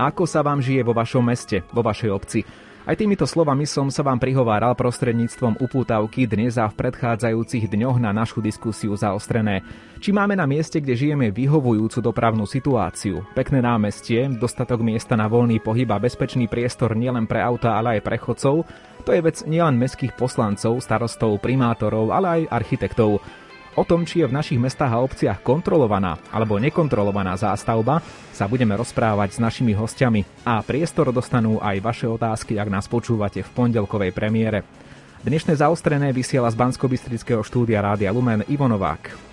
Ako sa vám žije vo vašom meste, vo vašej obci? Aj týmito slovami som sa vám prihováral prostredníctvom upútavky dnes a v predchádzajúcich dňoch na našu diskusiu zaostrené. Či máme na mieste, kde žijeme vyhovujúcu dopravnú situáciu, pekné námestie, dostatok miesta na voľný pohyb a bezpečný priestor nielen pre auta, ale aj pre chodcov, to je vec nielen mestských poslancov, starostov, primátorov, ale aj architektov. O tom, či je v našich mestách a obciach kontrolovaná alebo nekontrolovaná zástavba, sa budeme rozprávať s našimi hostiami a priestor dostanú aj vaše otázky, ak nás počúvate v pondelkovej premiére. Dnešné zaostrené vysiela z bansko štúdia Rádia Lumen Ivo Novák.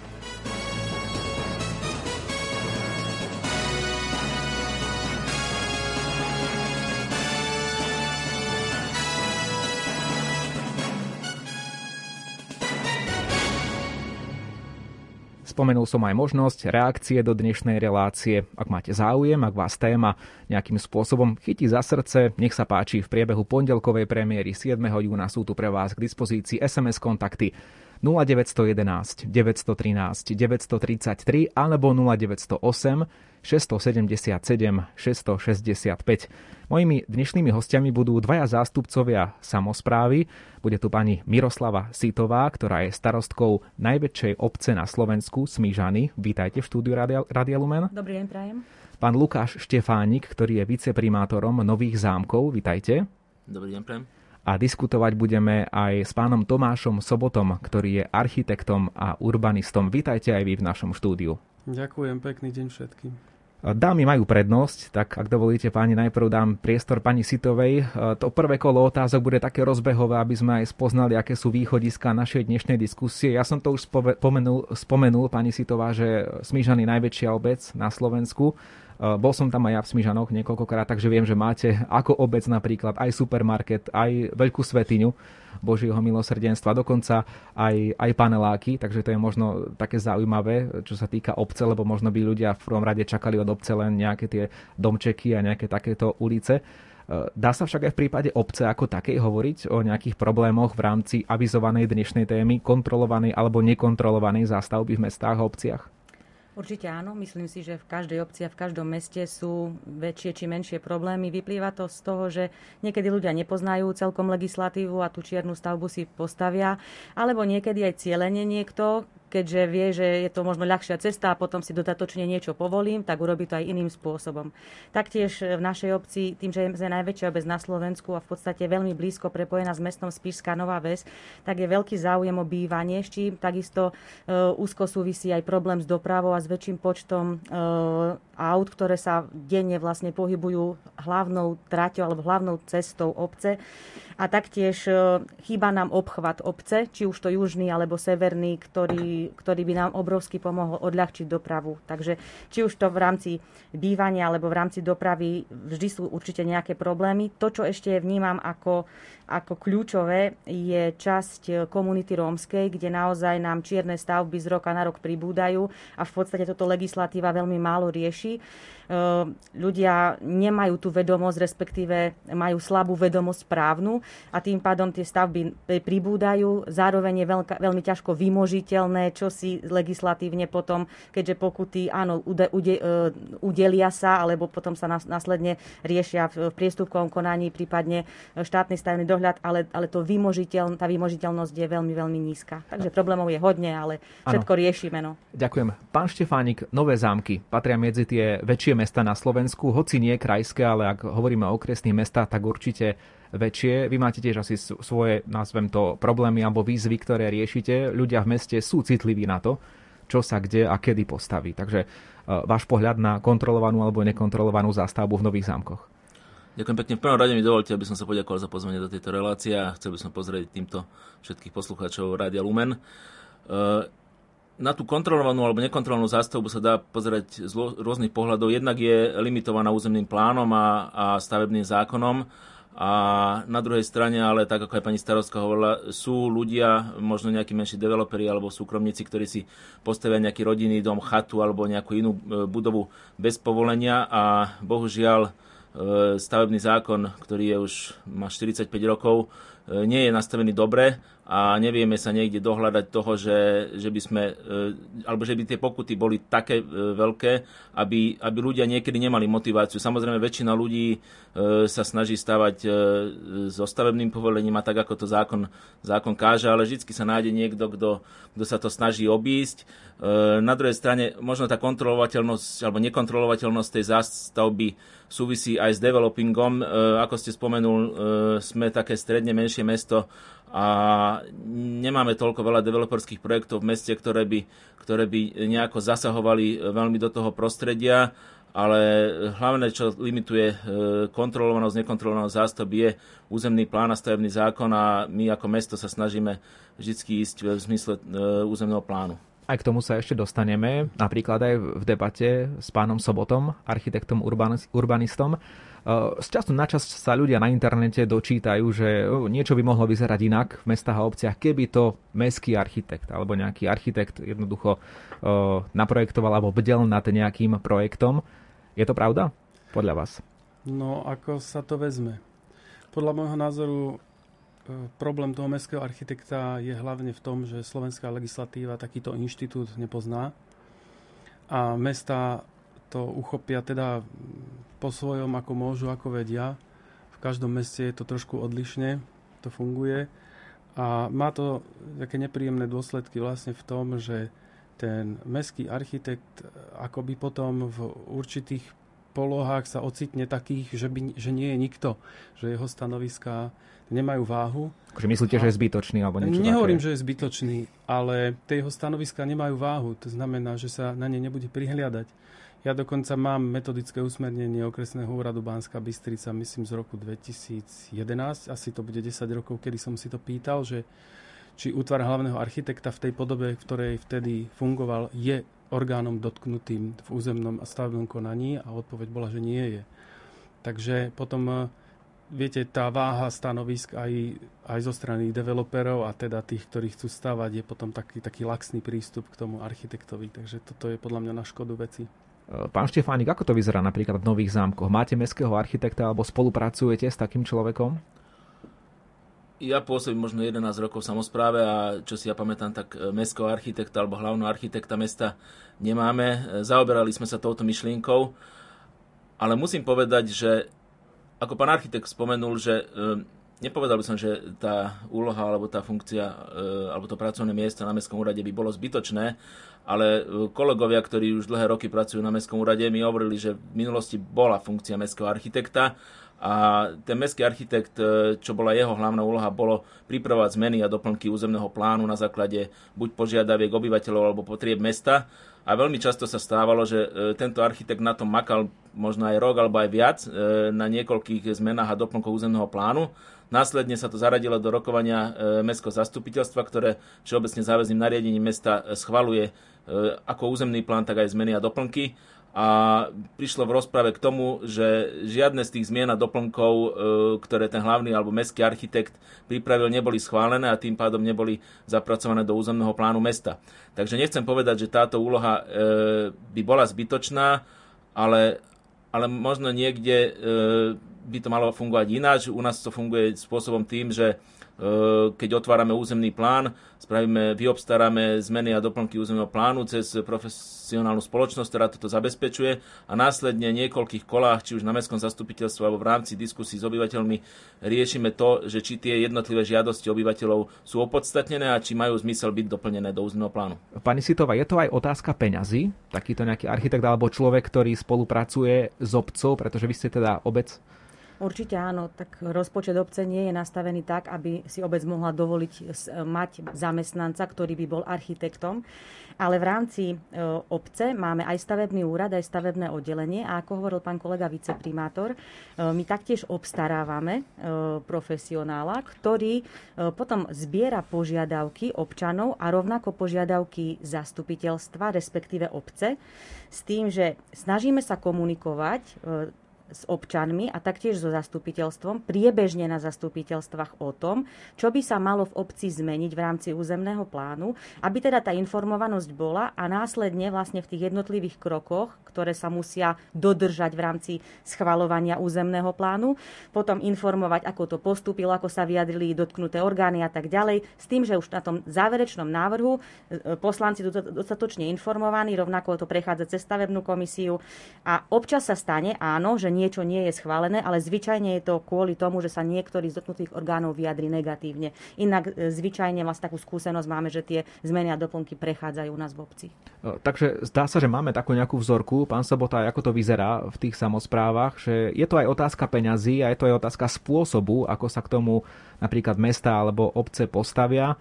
Spomenul som aj možnosť reakcie do dnešnej relácie. Ak máte záujem, ak vás téma nejakým spôsobom chytí za srdce, nech sa páči v priebehu pondelkovej premiéry 7. júna sú tu pre vás k dispozícii SMS kontakty 0911 913 933 alebo 0908 677 665. Mojimi dnešnými hostiami budú dvaja zástupcovia samozprávy. Bude tu pani Miroslava Sitová, ktorá je starostkou najväčšej obce na Slovensku, Smížany. Vítajte v štúdiu Radia, Radia Lumen. Dobrý deň, prajem. Pán Lukáš Štefánik, ktorý je viceprimátorom Nových zámkov. Vítajte. Dobrý deň, prajem. A diskutovať budeme aj s pánom Tomášom Sobotom, ktorý je architektom a urbanistom. Vítajte aj vy v našom štúdiu. Ďakujem, pekný deň všetkým. Dámy majú prednosť, tak ak dovolíte páni, najprv dám priestor pani Sitovej. To prvé kolo otázok bude také rozbehové, aby sme aj spoznali, aké sú východiska našej dnešnej diskusie. Ja som to už spomenul, spomenul pani Sitová, že Smížany najväčšia obec na Slovensku. Bol som tam aj ja v Smížanoch niekoľkokrát, takže viem, že máte ako obec napríklad aj supermarket, aj veľkú svetiňu Božieho milosrdenstva, dokonca aj, aj paneláky, takže to je možno také zaujímavé, čo sa týka obce, lebo možno by ľudia v prvom rade čakali od obce len nejaké tie domčeky a nejaké takéto ulice. E, dá sa však aj v prípade obce ako takej hovoriť o nejakých problémoch v rámci avizovanej dnešnej témy, kontrolovanej alebo nekontrolovanej zástavby v mestách a obciach? Určite áno. Myslím si, že v každej obci a v každom meste sú väčšie či menšie problémy. Vyplýva to z toho, že niekedy ľudia nepoznajú celkom legislatívu a tú čiernu stavbu si postavia, alebo niekedy aj cieľenie niekto, keďže vie, že je to možno ľahšia cesta a potom si dodatočne niečo povolím, tak urobí to aj iným spôsobom. Taktiež v našej obci, tým, že je najväčšia obec na Slovensku a v podstate veľmi blízko prepojená s mestom Spišská Nová Ves, tak je veľký záujem o bývanie, s čím takisto e, úzko súvisí aj problém s dopravou a s väčším počtom e, aut, ktoré sa denne vlastne pohybujú hlavnou traťou alebo hlavnou cestou obce a taktiež e, chýba nám obchvat obce, či už to južný alebo severný, ktorý, ktorý by nám obrovsky pomohol odľahčiť dopravu. Takže či už to v rámci bývania alebo v rámci dopravy vždy sú určite nejaké problémy. To, čo ešte vnímam ako, ako kľúčové, je časť komunity rómskej, kde naozaj nám čierne stavby z roka na rok pribúdajú a v podstate toto legislatíva veľmi málo rieši. Ehm, ľudia nemajú tú vedomosť, respektíve majú slabú vedomosť právnu a tým pádom tie stavby pribúdajú. Zároveň je veľka, veľmi ťažko vymožiteľné, čo si legislatívne potom, keďže pokuty áno, ude, ude, e, udelia sa, alebo potom sa následne riešia v, priestupkovom konaní, prípadne štátny stavný dohľad, ale, ale to vymožiteľ, tá vymožiteľnosť je veľmi, veľmi nízka. Takže problémov je hodne, ale všetko ano. riešime. No. Ďakujem. Pán Štefánik, nové zámky patria medzi tie väčšie mesta na Slovensku, hoci nie krajské, ale ak hovoríme o okresných mestách, tak určite väčšie. Vy máte tiež asi svoje, nazvem to, problémy alebo výzvy, ktoré riešite. Ľudia v meste sú citliví na to, čo sa kde a kedy postaví. Takže uh, váš pohľad na kontrolovanú alebo nekontrolovanú zástavbu v Nových zámkoch. Ďakujem pekne. V prvom rade mi dovolte, aby som sa poďakoval za pozvanie do tejto relácie a chcel by som pozrieť týmto všetkých poslucháčov Rádia Lumen. Na tú kontrolovanú alebo nekontrolovanú zástavbu sa dá pozerať z rôznych pohľadov. Jednak je limitovaná územným plánom a, a stavebným zákonom. A na druhej strane, ale tak ako aj pani starostka hovorila, sú ľudia, možno nejakí menší developeri alebo súkromníci, ktorí si postavia nejaký rodinný dom, chatu alebo nejakú inú e, budovu bez povolenia a bohužiaľ e, stavebný zákon, ktorý je už má 45 rokov, nie je nastavený dobre a nevieme sa niekde dohľadať toho, že, že by sme, e, alebo že by tie pokuty boli také e, veľké, aby, aby ľudia niekedy nemali motiváciu. Samozrejme, väčšina ľudí e, sa snaží stavať so stavebným povolením a tak, ako to zákon, zákon káže, ale vždy sa nájde niekto, kto, sa to snaží obísť. Na druhej strane, možno tá kontrolovateľnosť alebo nekontrolovateľnosť tej zástavby súvisí aj s developingom. Ako ste spomenul, sme také stredne menšie mesto, a nemáme toľko veľa developerských projektov v meste, ktoré by, ktoré by nejako zasahovali veľmi do toho prostredia, ale hlavné, čo limituje e, kontrolovanosť, nekontrolovanosť zástup je územný plán a stavebný zákon a my ako mesto sa snažíme vždy ísť v zmysle e, územného plánu. Aj k tomu sa ešte dostaneme, napríklad aj v debate s pánom Sobotom, architektom urbanistom. Z času na čas sa ľudia na internete dočítajú, že niečo by mohlo vyzerať inak v mestách a obciach, keby to mestský architekt alebo nejaký architekt jednoducho naprojektoval alebo bdel nad nejakým projektom. Je to pravda podľa vás? No, ako sa to vezme? Podľa môjho názoru e, problém toho mestského architekta je hlavne v tom, že slovenská legislatíva takýto inštitút nepozná a mesta to uchopia teda po svojom, ako môžu, ako vedia. V každom meste je to trošku odlišne, to funguje. A má to také nepríjemné dôsledky vlastne v tom, že ten mestský architekt akoby potom v určitých polohách sa ocitne takých, že, by, že nie je nikto, že jeho stanoviská nemajú váhu. Akože myslíte, a že je zbytočný alebo niečo Nehovorím, také? že je zbytočný, ale tie jeho stanoviská nemajú váhu. To znamená, že sa na ne nebude prihliadať. Ja dokonca mám metodické usmernenie okresného úradu Banská Bystrica, myslím z roku 2011, asi to bude 10 rokov, kedy som si to pýtal, že či útvar hlavného architekta v tej podobe, v ktorej vtedy fungoval, je orgánom dotknutým v územnom a stavebnom konaní a odpoveď bola, že nie je. Takže potom, eh, viete, tá váha stanovisk aj, aj zo strany developerov a teda tých, ktorí chcú stavať, je potom taký, taký laxný prístup k tomu architektovi. Takže toto je podľa mňa na škodu veci. Pán Štefánik, ako to vyzerá napríklad v Nových zámkoch? Máte mestského architekta alebo spolupracujete s takým človekom? Ja pôsobím možno 11 rokov v samozpráve a čo si ja pamätám, tak e, mestského architekta alebo hlavného architekta mesta nemáme. E, zaoberali sme sa touto myšlienkou, ale musím povedať, že ako pán architekt spomenul, že e, nepovedal by som, že tá úloha alebo tá funkcia alebo to pracovné miesto na mestskom úrade by bolo zbytočné, ale kolegovia, ktorí už dlhé roky pracujú na mestskom úrade, mi hovorili, že v minulosti bola funkcia mestského architekta a ten mestský architekt, e, čo bola jeho hlavná úloha, bolo pripravovať zmeny a doplnky územného plánu na základe buď požiadaviek obyvateľov alebo potrieb mesta. A veľmi často sa stávalo, že e, tento architekt na tom makal možno aj rok alebo aj viac na niekoľkých zmenách a doplnkoch územného plánu. Následne sa to zaradilo do rokovania mestského zastupiteľstva, ktoré všeobecne záväzným nariadením mesta schvaluje E, ako územný plán, tak aj zmeny a doplnky. A prišlo v rozprave k tomu, že žiadne z tých zmien a doplnkov, e, ktoré ten hlavný alebo mestský architekt pripravil, neboli schválené a tým pádom neboli zapracované do územného plánu mesta. Takže nechcem povedať, že táto úloha e, by bola zbytočná, ale, ale možno niekde by to malo fungovať ináč. U nás to funguje spôsobom tým, že keď otvárame územný plán, spravíme, vyobstaráme zmeny a doplnky územného plánu cez profesionálnu spoločnosť, ktorá toto zabezpečuje a následne niekoľkých kolách, či už na mestskom zastupiteľstve alebo v rámci diskusí s obyvateľmi, riešime to, že či tie jednotlivé žiadosti obyvateľov sú opodstatnené a či majú zmysel byť doplnené do územného plánu. Pani Sitová, je to aj otázka peňazí? Takýto nejaký architekt alebo človek, ktorý spolupracuje s obcov, pretože vy ste teda obec? Určite áno, tak rozpočet obce nie je nastavený tak, aby si obec mohla dovoliť mať zamestnanca, ktorý by bol architektom. Ale v rámci e, obce máme aj stavebný úrad, aj stavebné oddelenie a ako hovoril pán kolega viceprimátor, e, my taktiež obstarávame e, profesionála, ktorý potom zbiera požiadavky občanov a rovnako požiadavky zastupiteľstva, respektíve obce, s tým, že snažíme sa komunikovať s občanmi a taktiež so zastupiteľstvom, priebežne na zastupiteľstvách o tom, čo by sa malo v obci zmeniť v rámci územného plánu, aby teda tá informovanosť bola a následne vlastne v tých jednotlivých krokoch, ktoré sa musia dodržať v rámci schvalovania územného plánu, potom informovať, ako to postúpilo, ako sa vyjadrili dotknuté orgány a tak ďalej, s tým, že už na tom záverečnom návrhu e, poslanci dostatočne informovaní, rovnako to prechádza cez stavebnú komisiu a občas sa stane, áno, že niečo nie je schválené, ale zvyčajne je to kvôli tomu, že sa niektorý z dotknutých orgánov vyjadri negatívne. Inak e, zvyčajne vlastne takú skúsenosť máme, že tie zmeny a doplnky prechádzajú u nás v obci. E, takže zdá sa, že máme takú nejakú vzorku. Pán Sobota, ako to vyzerá v tých samozprávach, že je to aj otázka peňazí a je to aj otázka spôsobu, ako sa k tomu napríklad mesta alebo obce postavia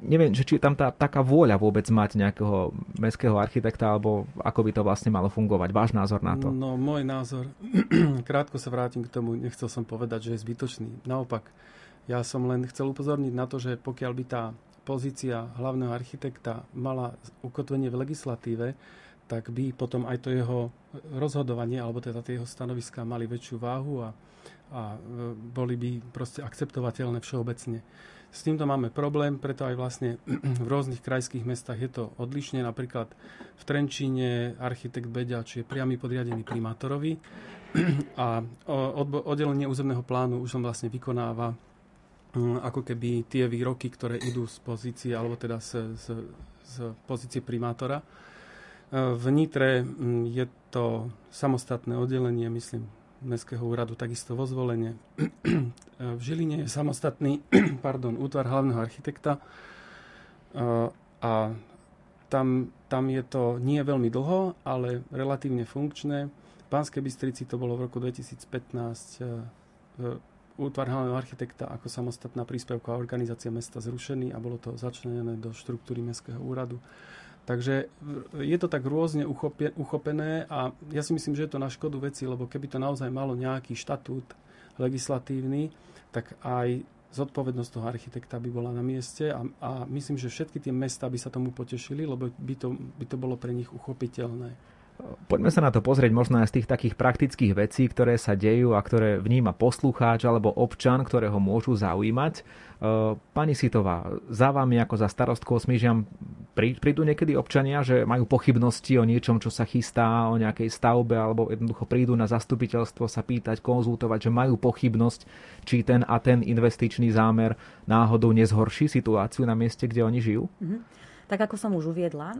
neviem, či je tam tá, taká vôľa vôbec mať nejakého mestského architekta, alebo ako by to vlastne malo fungovať. Váš názor na to? No, môj názor, krátko sa vrátim k tomu, nechcel som povedať, že je zbytočný. Naopak, ja som len chcel upozorniť na to, že pokiaľ by tá pozícia hlavného architekta mala ukotvenie v legislatíve, tak by potom aj to jeho rozhodovanie, alebo teda tie jeho stanoviská mali väčšiu váhu a, a e, boli by proste akceptovateľné všeobecne. S týmto máme problém, preto aj vlastne v rôznych krajských mestách je to odlišne. Napríklad v Trenčíne architekt Beďač je priamy podriadený primátorovi a oddelenie územného plánu už som vlastne vykonáva mm, ako keby tie výroky, ktoré idú z pozície, alebo teda z, z, z pozície primátora. E, v Nitre mm, je to samostatné oddelenie, myslím, Mestského úradu, takisto vo zvolenie. v Žiline je samostatný pardon, útvar hlavného architekta a tam, tam je to nie veľmi dlho, ale relatívne funkčné. V Banskej Bystrici to bolo v roku 2015 e, útvar hlavného architekta ako samostatná príspevková organizácia mesta zrušený a bolo to začlenené do štruktúry Mestského úradu. Takže je to tak rôzne uchopené a ja si myslím, že je to na škodu veci, lebo keby to naozaj malo nejaký štatút legislatívny, tak aj zodpovednosť toho architekta by bola na mieste a, a myslím, že všetky tie mesta by sa tomu potešili, lebo by to, by to bolo pre nich uchopiteľné. Poďme sa na to pozrieť možno aj z tých takých praktických vecí, ktoré sa dejú a ktoré vníma poslucháč alebo občan, ktorého môžu zaujímať. Pani Sitová, za vami ako za starostkou Smížiam prídu niekedy občania, že majú pochybnosti o niečom, čo sa chystá, o nejakej stavbe, alebo jednoducho prídu na zastupiteľstvo sa pýtať, konzultovať, že majú pochybnosť, či ten a ten investičný zámer náhodou nezhorší situáciu na mieste, kde oni žijú? Mm-hmm. Tak ako som už uviedla,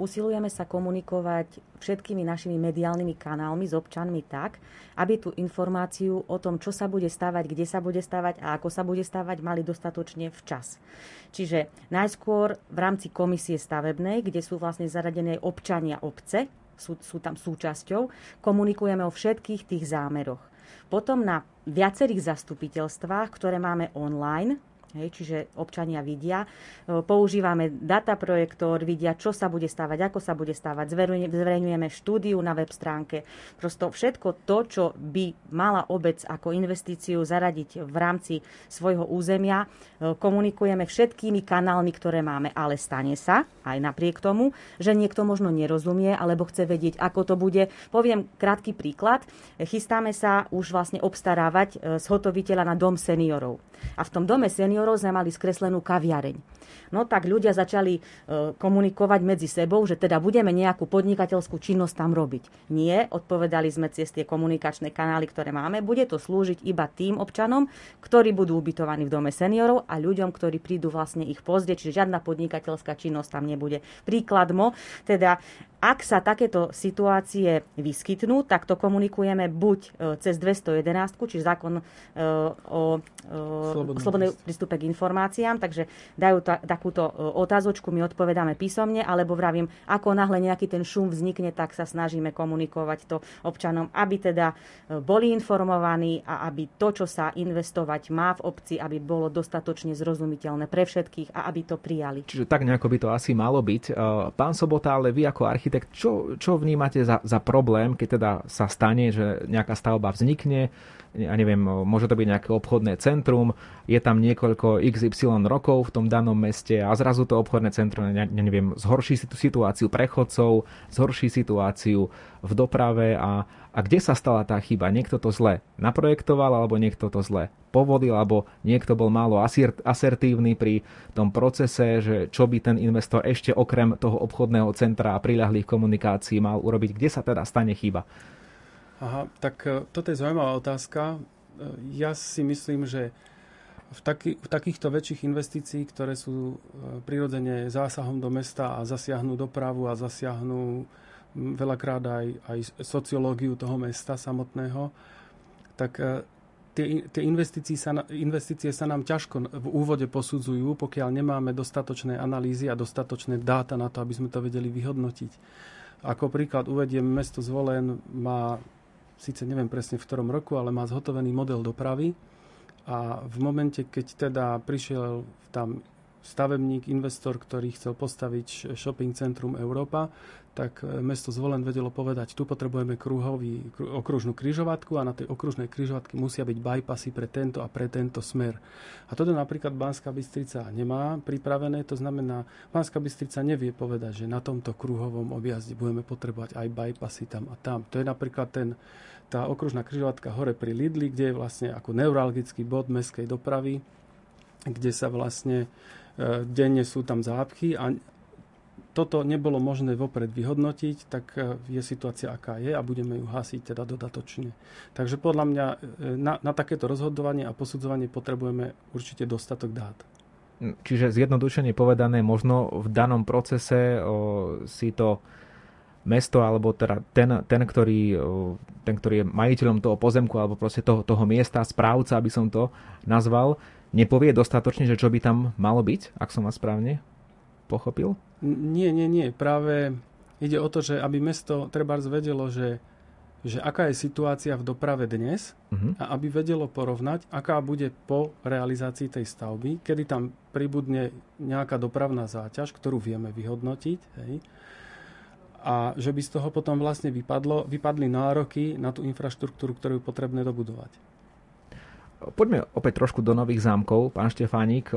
usilujeme sa komunikovať všetkými našimi mediálnymi kanálmi s občanmi tak, aby tú informáciu o tom, čo sa bude stavať, kde sa bude stavať a ako sa bude stavať, mali dostatočne včas. Čiže najskôr v rámci komisie stavebnej, kde sú vlastne zaradené občania obce, sú, sú tam súčasťou, komunikujeme o všetkých tých zámeroch. Potom na viacerých zastupiteľstvách, ktoré máme online, Hej, čiže občania vidia. E, používame dataprojektor, vidia, čo sa bude stávať, ako sa bude stávať. Zverejňujeme štúdiu na web stránke. Prosto všetko to, čo by mala obec ako investíciu zaradiť v rámci svojho územia, e, komunikujeme všetkými kanálmi, ktoré máme. Ale stane sa, aj napriek tomu, že niekto možno nerozumie, alebo chce vedieť, ako to bude. Poviem krátky príklad. Chystáme sa už vlastne obstarávať e, zhotoviteľa na dom seniorov. A v tom dome seniorov seniorov sme mali skreslenú kaviareň. No tak ľudia začali e, komunikovať medzi sebou, že teda budeme nejakú podnikateľskú činnosť tam robiť. Nie, odpovedali sme cez tie komunikačné kanály, ktoré máme. Bude to slúžiť iba tým občanom, ktorí budú ubytovaní v dome seniorov a ľuďom, ktorí prídu vlastne ich pozrieť, čiže žiadna podnikateľská činnosť tam nebude. Príkladmo, teda ak sa takéto situácie vyskytnú, tak to komunikujeme buď e, cez 211, čiže zákon e, o e, slobodnej prístupe k informáciám, takže dajú ta, takúto otázočku, my odpovedáme písomne, alebo vravím, ako náhle nejaký ten šum vznikne, tak sa snažíme komunikovať to občanom, aby teda boli informovaní a aby to, čo sa investovať má v obci, aby bolo dostatočne zrozumiteľné pre všetkých a aby to prijali. Čiže tak nejako by to asi malo byť. Pán Sobota, ale vy ako architekt architekt, čo, čo vnímate za, za problém, keď teda sa stane, že nejaká stavba vznikne, ja neviem, môže to byť nejaké obchodné centrum, je tam niekoľko XY rokov v tom danom meste, a zrazu to obchodné centrum, ne, neviem, zhorší si tú situáciu prechodcov, zhorší situáciu v doprave a, a kde sa stala tá chyba? Niekto to zle naprojektoval alebo niekto to zle povolil alebo niekto bol málo asertívny pri tom procese, že čo by ten investor ešte okrem toho obchodného centra a priľahlých komunikácií mal urobiť. Kde sa teda stane chyba? Aha, tak e, toto je zaujímavá otázka. E, ja si myslím, že v, taký, v takýchto väčších investícií, ktoré sú e, prirodzene zásahom do mesta a zasiahnu dopravu a zasiahnu veľakrát aj, aj sociológiu toho mesta samotného, tak tie, tie investície, sa, investície sa nám ťažko v úvode posudzujú, pokiaľ nemáme dostatočné analýzy a dostatočné dáta na to, aby sme to vedeli vyhodnotiť. Ako príklad uvediem, mesto Zvolen má síce neviem presne v ktorom roku, ale má zhotovený model dopravy. A v momente, keď teda prišiel tam stavebník, investor, ktorý chcel postaviť shopping centrum Európa, tak e, mesto Zvolen vedelo povedať, tu potrebujeme kruhový, okružnú kryžovatku a na tej okružnej kryžovatke musia byť bypassy pre tento a pre tento smer. A toto napríklad Banská Bystrica nemá pripravené, to znamená, Banská Bystrica nevie povedať, že na tomto kruhovom objazde budeme potrebovať aj bypassy tam a tam. To je napríklad ten, tá okružná kryžovatka hore pri Lidli, kde je vlastne ako neuralgický bod mestskej dopravy, kde sa vlastne denne sú tam zápchy a, toto nebolo možné vopred vyhodnotiť, tak e, je situácia, aká je a budeme ju hasiť teda dodatočne. Takže podľa mňa e, na, na takéto rozhodovanie a posudzovanie potrebujeme určite dostatok dát. Hm, čiže zjednodušene povedané, možno v danom procese o, si to mesto alebo teda ten, ten, ktorý, ten, ktorý je majiteľom toho pozemku alebo proste toho, toho miesta, správca, aby som to nazval, nepovie dostatočne, že čo by tam malo byť, ak som vás správne pochopil? Nie, nie, nie. Práve ide o to, že aby mesto treba vedelo, že, že aká je situácia v doprave dnes uh-huh. a aby vedelo porovnať, aká bude po realizácii tej stavby, kedy tam pribudne nejaká dopravná záťaž, ktorú vieme vyhodnotiť. Hej, a že by z toho potom vlastne vypadlo, vypadli nároky na tú infraštruktúru, ktorú je potrebné dobudovať. Poďme opäť trošku do nových zámkov, pán Štefánik.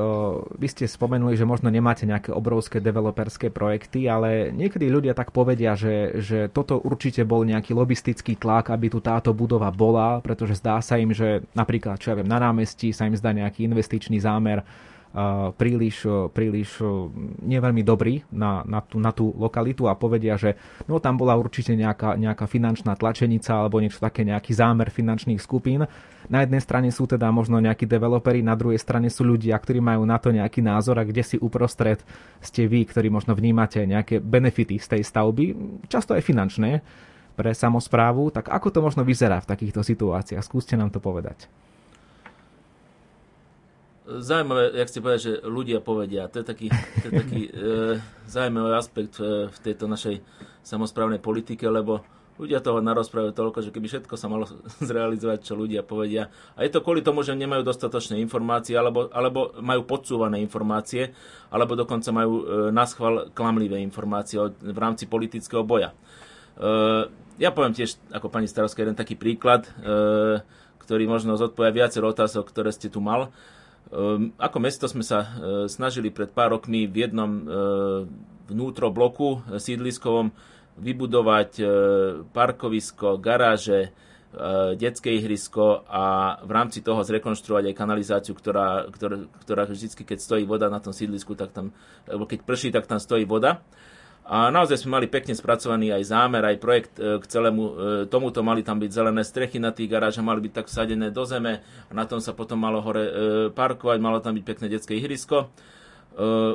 Vy ste spomenuli, že možno nemáte nejaké obrovské developerské projekty, ale niekedy ľudia tak povedia, že, že toto určite bol nejaký lobistický tlak, aby tu táto budova bola, pretože zdá sa im, že napríklad, čo ja viem, na námestí sa im zdá nejaký investičný zámer príliš, príliš neveľmi dobrý na, na, tú, na tú lokalitu a povedia, že no tam bola určite nejaká, nejaká finančná tlačenica alebo niečo také, nejaký zámer finančných skupín. Na jednej strane sú teda možno nejakí developeri, na druhej strane sú ľudia, ktorí majú na to nejaký názor a kde si uprostred ste vy, ktorí možno vnímate nejaké benefity z tej stavby, často aj finančné pre samozprávu, tak ako to možno vyzerá v takýchto situáciách? Skúste nám to povedať. Zaujímavé, jak ste povedali, že ľudia povedia. To je taký, to je taký e, zaujímavý aspekt v, v tejto našej samozprávnej politike, lebo ľudia toho narozprávajú toľko, že keby všetko sa malo zrealizovať, čo ľudia povedia. A je to kvôli tomu, že nemajú dostatočné informácie, alebo, alebo majú podsúvané informácie, alebo dokonca majú e, na schvál klamlivé informácie v rámci politického boja. E, ja poviem tiež, ako pani starostka, jeden taký príklad, e, ktorý možno zodpovia viacero otázok, ktoré ste tu mal. Ako mesto sme sa e, snažili pred pár rokmi v jednom e, vnútro bloku e, sídliskovom vybudovať parkovisko, garáže, detské ihrisko a v rámci toho zrekonštruovať aj kanalizáciu, ktorá, ktorá, ktorá vždy, keď stojí voda na tom sídlisku, tak tam, keď prší, tak tam stojí voda. A naozaj sme mali pekne spracovaný aj zámer, aj projekt e, k celému e, tomuto. Mali tam byť zelené strechy na tých garážach, mali byť tak vsadené do zeme a na tom sa potom malo hore e, parkovať, malo tam byť pekné detské ihrisko.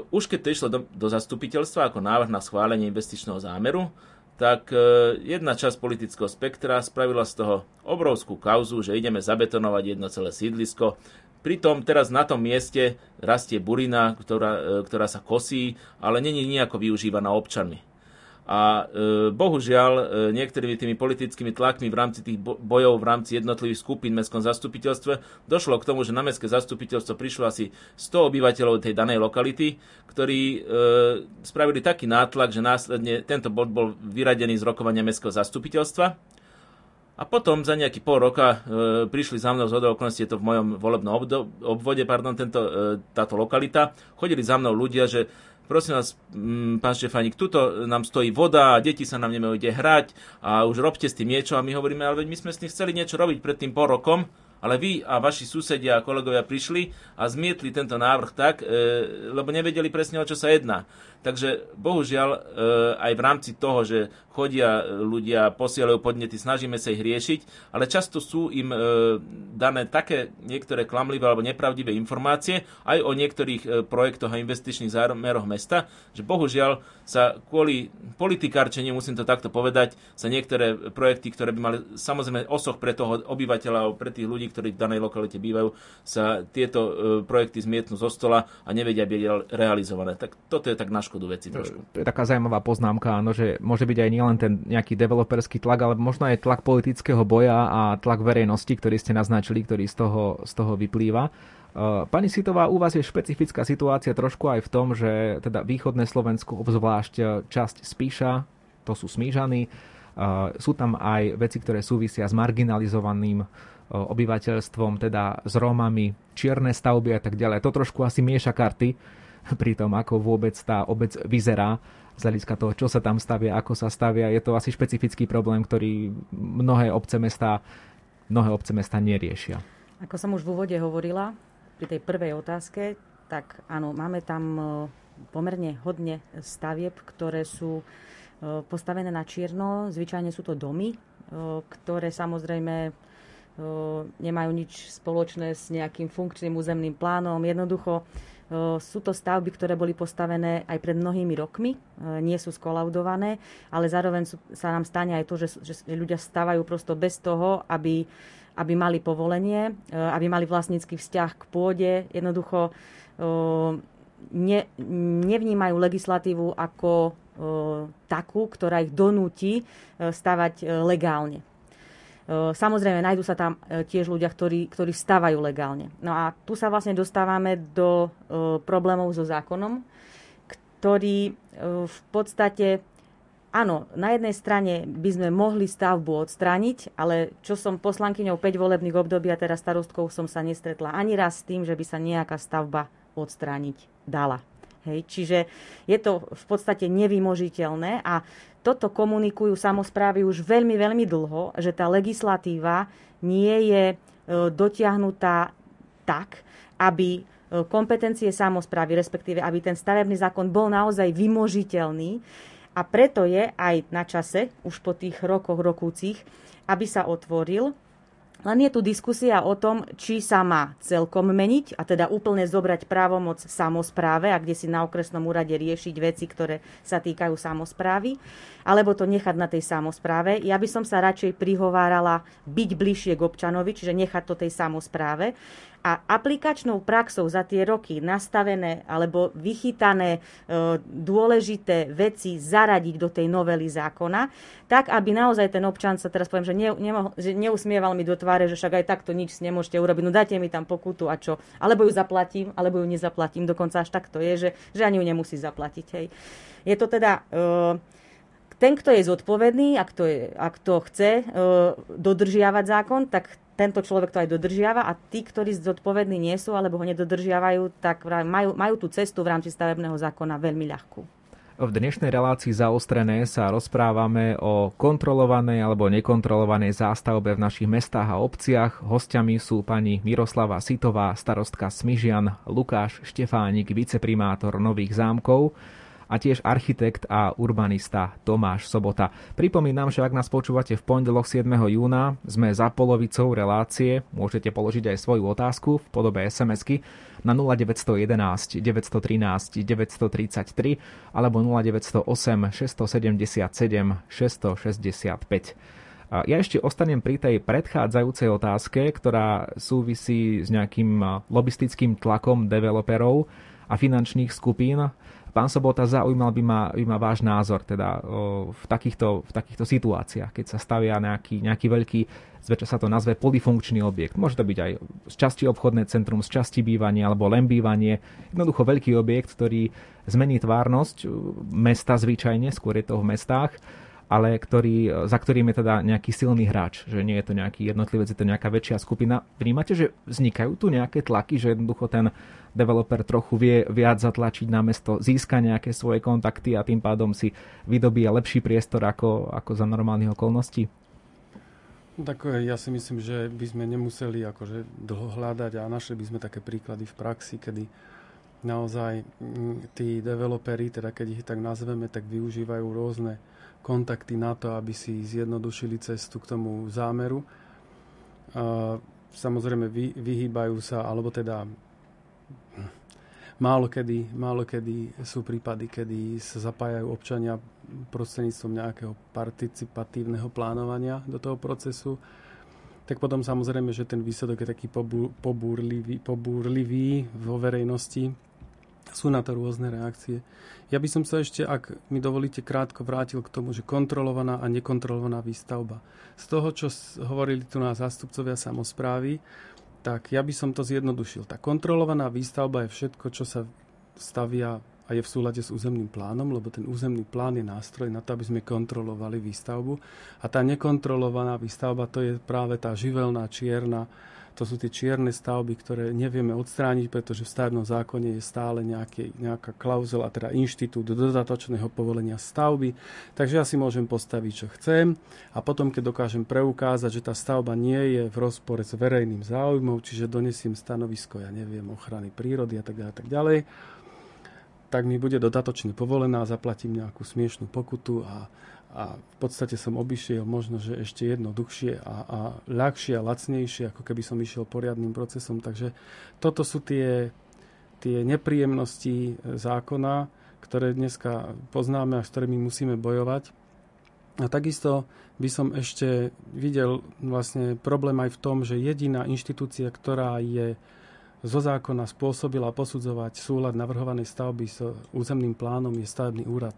Už keď to išlo do, do zastupiteľstva ako návrh na schválenie investičného zámeru, tak jedna časť politického spektra spravila z toho obrovskú kauzu, že ideme zabetonovať jedno celé sídlisko, Pritom teraz na tom mieste rastie burina, ktorá, e, ktorá sa kosí, ale není nejako využívaná občanmi. A e, bohužiaľ e, niektorými tými politickými tlakmi v rámci tých bojov v rámci jednotlivých skupín v mestskom zastupiteľstve došlo k tomu, že na mestské zastupiteľstvo prišlo asi 100 obyvateľov tej danej lokality, ktorí e, spravili taký nátlak, že následne tento bod bol vyradený z rokovania mestského zastupiteľstva a potom za nejaký pol roka e, prišli za mnou z okolností, je to v mojom volebnom obvode, pardon, tento, e, táto lokalita, chodili za mnou ľudia, že prosím vás, m, pán Štefánik, tuto nám stojí voda deti sa nám nemajú ide hrať a už robte s tým niečo. A my hovoríme, ale my sme s tým chceli niečo robiť pred tým pol rokom, ale vy a vaši susedia a kolegovia prišli a zmietli tento návrh tak, e, lebo nevedeli presne, o čo sa jedná. Takže bohužiaľ e, aj v rámci toho, že chodia ľudia, posielajú podnety, snažíme sa ich riešiť, ale často sú im e, dané také niektoré klamlivé alebo nepravdivé informácie aj o niektorých e, projektoch a investičných zámeroch mesta, že bohužiaľ sa kvôli politikárčeniu, musím to takto povedať, sa niektoré projekty, ktoré by mali samozrejme osoch pre toho obyvateľa pre tých ľudí, ktorí v danej lokalite bývajú, sa tieto projekty zmietnú zo stola a nevedia byť realizované. Tak toto je tak náš škodu veci trošku. To je taká zaujímavá poznámka, áno, že môže byť aj nielen ten nejaký developerský tlak, ale možno aj tlak politického boja a tlak verejnosti, ktorý ste naznačili, ktorý z toho, z toho vyplýva. Uh, pani Sitová, u vás je špecifická situácia trošku aj v tom, že teda východné Slovensku, obzvlášť uh, časť Spíša, to sú Smížany, sú tam aj veci, ktoré súvisia s marginalizovaným obyvateľstvom, teda s Rómami, čierne stavby a tak ďalej. To trošku asi mieša karty pri tom, ako vôbec tá obec vyzerá z hľadiska toho, čo sa tam stavia, ako sa stavia. Je to asi špecifický problém, ktorý mnohé obce mesta, mnohé obce mesta neriešia. Ako som už v úvode hovorila, pri tej prvej otázke, tak áno, máme tam e, pomerne hodne stavieb, ktoré sú e, postavené na čierno. Zvyčajne sú to domy, e, ktoré samozrejme nemajú nič spoločné s nejakým funkčným územným plánom. Jednoducho sú to stavby, ktoré boli postavené aj pred mnohými rokmi, nie sú skolaudované, ale zároveň sa nám stane aj to, že, že ľudia stavajú prosto bez toho, aby, aby mali povolenie, aby mali vlastnícky vzťah k pôde. Jednoducho ne, nevnímajú legislatívu ako takú, ktorá ich donúti stavať legálne. Samozrejme, nájdú sa tam e, tiež ľudia, ktorí, ktorí stávajú legálne. No a tu sa vlastne dostávame do e, problémov so zákonom, ktorý e, v podstate Áno, na jednej strane by sme mohli stavbu odstrániť, ale čo som poslankyňou 5 volebných období a teraz starostkou som sa nestretla ani raz s tým, že by sa nejaká stavba odstrániť dala. Hej, čiže je to v podstate nevymožiteľné a toto komunikujú samozprávy už veľmi, veľmi dlho, že tá legislatíva nie je e, dotiahnutá tak, aby e, kompetencie samozprávy, respektíve aby ten stavebný zákon bol naozaj vymožiteľný. A preto je aj na čase, už po tých rokoch, rokúcich, aby sa otvoril len je tu diskusia o tom, či sa má celkom meniť a teda úplne zobrať právomoc samozpráve a kde si na okresnom úrade riešiť veci, ktoré sa týkajú samozprávy, alebo to nechať na tej samozpráve. Ja by som sa radšej prihovárala byť bližšie k občanovi, čiže nechať to tej samozpráve a aplikačnou praxou za tie roky nastavené alebo vychytané e, dôležité veci zaradiť do tej novely zákona, tak aby naozaj ten občan sa teraz poviem, že, ne, nemohol, že neusmieval mi do tváre, že však aj takto nič nemôžete urobiť, no dajte mi tam pokutu a čo, alebo ju zaplatím, alebo ju nezaplatím, dokonca až tak to je, že, že ani ju nemusí zaplatiť. Hej. Je to teda... E, ten, kto je zodpovedný, ak to, je, ak to chce e, dodržiavať zákon, tak tento človek to aj dodržiava a tí, ktorí zodpovední nie sú alebo ho nedodržiavajú, tak majú, majú tú cestu v rámci stavebného zákona veľmi ľahkú. V dnešnej relácii zaostrené sa rozprávame o kontrolovanej alebo nekontrolovanej zástavbe v našich mestách a obciach. Hostiami sú pani Miroslava Sitová, starostka Smižian, Lukáš Štefánik, viceprimátor Nových zámkov a tiež architekt a urbanista Tomáš Sobota. Pripomínam, že ak nás počúvate v pondelok 7. júna, sme za polovicou relácie, môžete položiť aj svoju otázku v podobe SMS-ky na 0911 913 933 alebo 0908 677 665. Ja ešte ostanem pri tej predchádzajúcej otázke, ktorá súvisí s nejakým lobistickým tlakom developerov a finančných skupín Pán Sobota, zaujímal by ma, by ma váš názor teda v, takýchto, v takýchto situáciách, keď sa stavia nejaký, nejaký veľký, zväčša sa to nazve polifunkčný objekt. Môže to byť aj z časti obchodné centrum, z časti bývanie alebo len bývanie. Jednoducho veľký objekt, ktorý zmení tvárnosť mesta zvyčajne, skôr je to v mestách ale ktorý, za ktorým je teda nejaký silný hráč, že nie je to nejaký jednotlivec, je to nejaká väčšia skupina. Vnímate, že vznikajú tu nejaké tlaky, že jednoducho ten developer trochu vie viac zatlačiť na mesto, získa nejaké svoje kontakty a tým pádom si vydobíja lepší priestor ako, ako za normálnych okolností? Tak eh, ja si myslím, že by sme nemuseli akože dlho hľadať a našli by sme také príklady v praxi, kedy naozaj mm, tí developeri, teda keď ich tak nazveme, tak využívajú rôzne kontakty na to, aby si zjednodušili cestu k tomu zámeru. Samozrejme vy, vyhýbajú sa, alebo teda málo kedy, málo kedy sú prípady, kedy sa zapájajú občania prostredníctvom nejakého participatívneho plánovania do toho procesu tak potom samozrejme, že ten výsledok je taký pobúrlivý, pobúrlivý vo verejnosti sú na to rôzne reakcie. Ja by som sa ešte, ak mi dovolíte, krátko vrátil k tomu, že kontrolovaná a nekontrolovaná výstavba. Z toho, čo hovorili tu na zástupcovia samozprávy, tak ja by som to zjednodušil. Tá kontrolovaná výstavba je všetko, čo sa stavia a je v súlade s územným plánom, lebo ten územný plán je nástroj na to, aby sme kontrolovali výstavbu. A tá nekontrolovaná výstavba to je práve tá živelná, čierna, to sú tie čierne stavby, ktoré nevieme odstrániť, pretože v stavebnom zákone je stále nejaké, nejaká klauzula, teda inštitút dodatočného povolenia stavby. Takže ja si môžem postaviť, čo chcem a potom, keď dokážem preukázať, že tá stavba nie je v rozpore s verejným záujmom, čiže donesiem stanovisko, ja neviem, ochrany prírody a tak ďalej, tak ďalej, tak mi bude dodatočne povolená, zaplatím nejakú smiešnú pokutu a a v podstate som obišiel možno, že ešte jednoduchšie a, a ľahšie a lacnejšie, ako keby som išiel poriadnym procesom. Takže toto sú tie, tie nepríjemnosti zákona, ktoré dneska poznáme a s ktorými musíme bojovať. A takisto by som ešte videl vlastne problém aj v tom, že jediná inštitúcia, ktorá je zo zákona spôsobila posudzovať súlad navrhovanej stavby s územným plánom je stavebný úrad.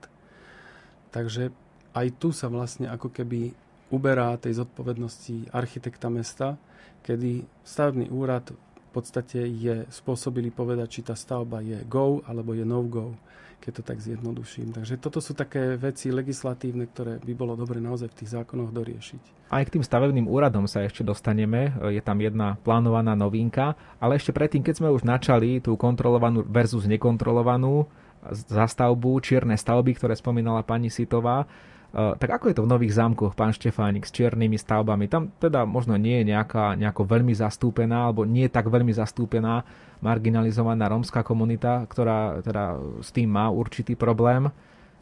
Takže aj tu sa vlastne ako keby uberá tej zodpovednosti architekta mesta, kedy stavebný úrad v podstate je spôsobili povedať, či tá stavba je go alebo je no-go, keď to tak zjednoduším. Takže toto sú také veci legislatívne, ktoré by bolo dobre naozaj v tých zákonoch doriešiť. Aj k tým stavebným úradom sa ešte dostaneme. Je tam jedna plánovaná novinka, ale ešte predtým, keď sme už načali tú kontrolovanú versus nekontrolovanú zastavbu, čierne stavby, ktoré spomínala pani Sitová, tak ako je to v Nových zámkoch, pán Štefánik, s čiernymi stavbami? Tam teda možno nie je nejaká, nejako veľmi zastúpená, alebo nie tak veľmi zastúpená marginalizovaná rómska komunita, ktorá teda s tým má určitý problém.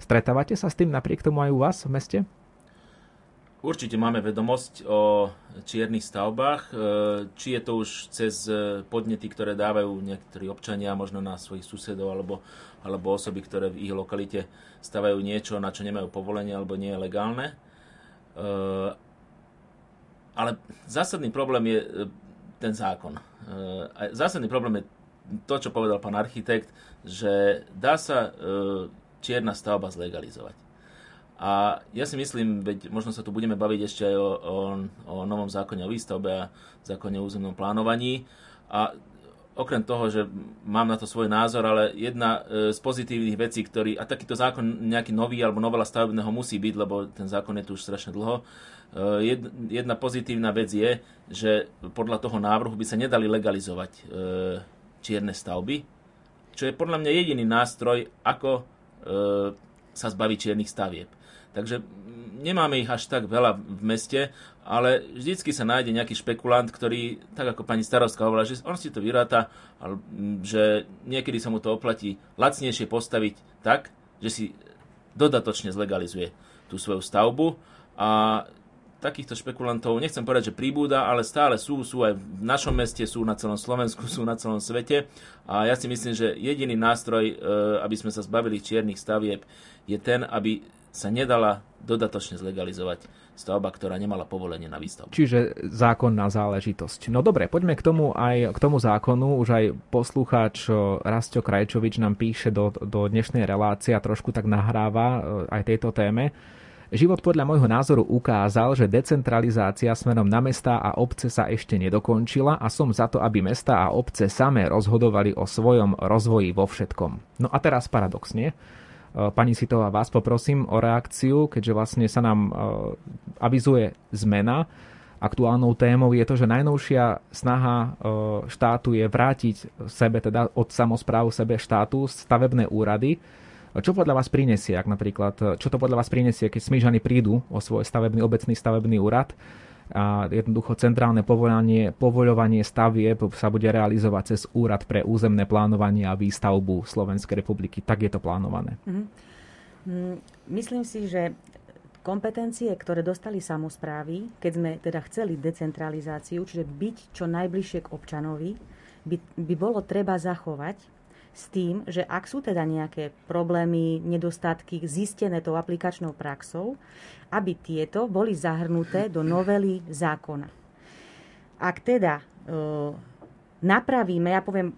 Stretávate sa s tým napriek tomu aj u vás v meste? Určite máme vedomosť o čiernych stavbách, e, či je to už cez e, podnety, ktoré dávajú niektorí občania, možno na svojich susedov alebo, alebo osoby, ktoré v ich lokalite stavajú niečo, na čo nemajú povolenie alebo nie je legálne. E, ale zásadný problém je ten zákon. Zásadný problém je to, čo povedal pán architekt, že dá sa čierna stavba zlegalizovať a ja si myslím, veď možno sa tu budeme baviť ešte aj o, o, o novom zákone o výstavbe a zákone o územnom plánovaní. A okrem toho, že mám na to svoj názor, ale jedna e, z pozitívnych vecí, ktorý, a takýto zákon nejaký nový alebo novela stavebného musí byť, lebo ten zákon je tu už strašne dlho, e, jedna pozitívna vec je, že podľa toho návrhu by sa nedali legalizovať e, čierne stavby, čo je podľa mňa jediný nástroj, ako sa zbaviť čiernych stavieb. Takže nemáme ich až tak veľa v meste, ale vždycky sa nájde nejaký špekulant, ktorý, tak ako pani starovská hovorila, že on si to vyráta, ale, že niekedy sa mu to oplatí lacnejšie postaviť tak, že si dodatočne zlegalizuje tú svoju stavbu. A takýchto špekulantov, nechcem povedať, že príbúda, ale stále sú, sú aj v našom meste, sú na celom Slovensku, sú na celom svete. A ja si myslím, že jediný nástroj, e, aby sme sa zbavili čiernych stavieb, je ten, aby sa nedala dodatočne zlegalizovať stavba, ktorá nemala povolenie na výstavbu. Čiže zákonná záležitosť. No dobre, poďme k tomu aj k tomu zákonu. Už aj poslucháč Rastio Krajčovič nám píše do, do dnešnej relácie a trošku tak nahráva aj tejto téme. Život podľa môjho názoru ukázal, že decentralizácia smerom na mesta a obce sa ešte nedokončila a som za to, aby mesta a obce samé rozhodovali o svojom rozvoji vo všetkom. No a teraz paradoxne, Pani Sitová, vás poprosím o reakciu, keďže vlastne sa nám avizuje zmena. Aktuálnou témou je to, že najnovšia snaha štátu je vrátiť sebe, teda od samozpráv sebe štátu, stavebné úrady. Čo podľa vás prinesie, ak napríklad, čo to podľa vás prinesie, keď Smížany prídu o svoj stavebný, obecný stavebný úrad? A jednoducho centrálne povoľovanie, povoľovanie stavieb sa bude realizovať cez Úrad pre územné plánovanie a výstavbu Slovenskej republiky. Tak je to plánované. Mm-hmm. Myslím si, že kompetencie, ktoré dostali samozprávy, keď sme teda chceli decentralizáciu, čiže byť čo najbližšie k občanovi, by, by bolo treba zachovať s tým, že ak sú teda nejaké problémy, nedostatky zistené tou aplikačnou praxou, aby tieto boli zahrnuté do novely zákona. Ak teda e, napravíme, ja poviem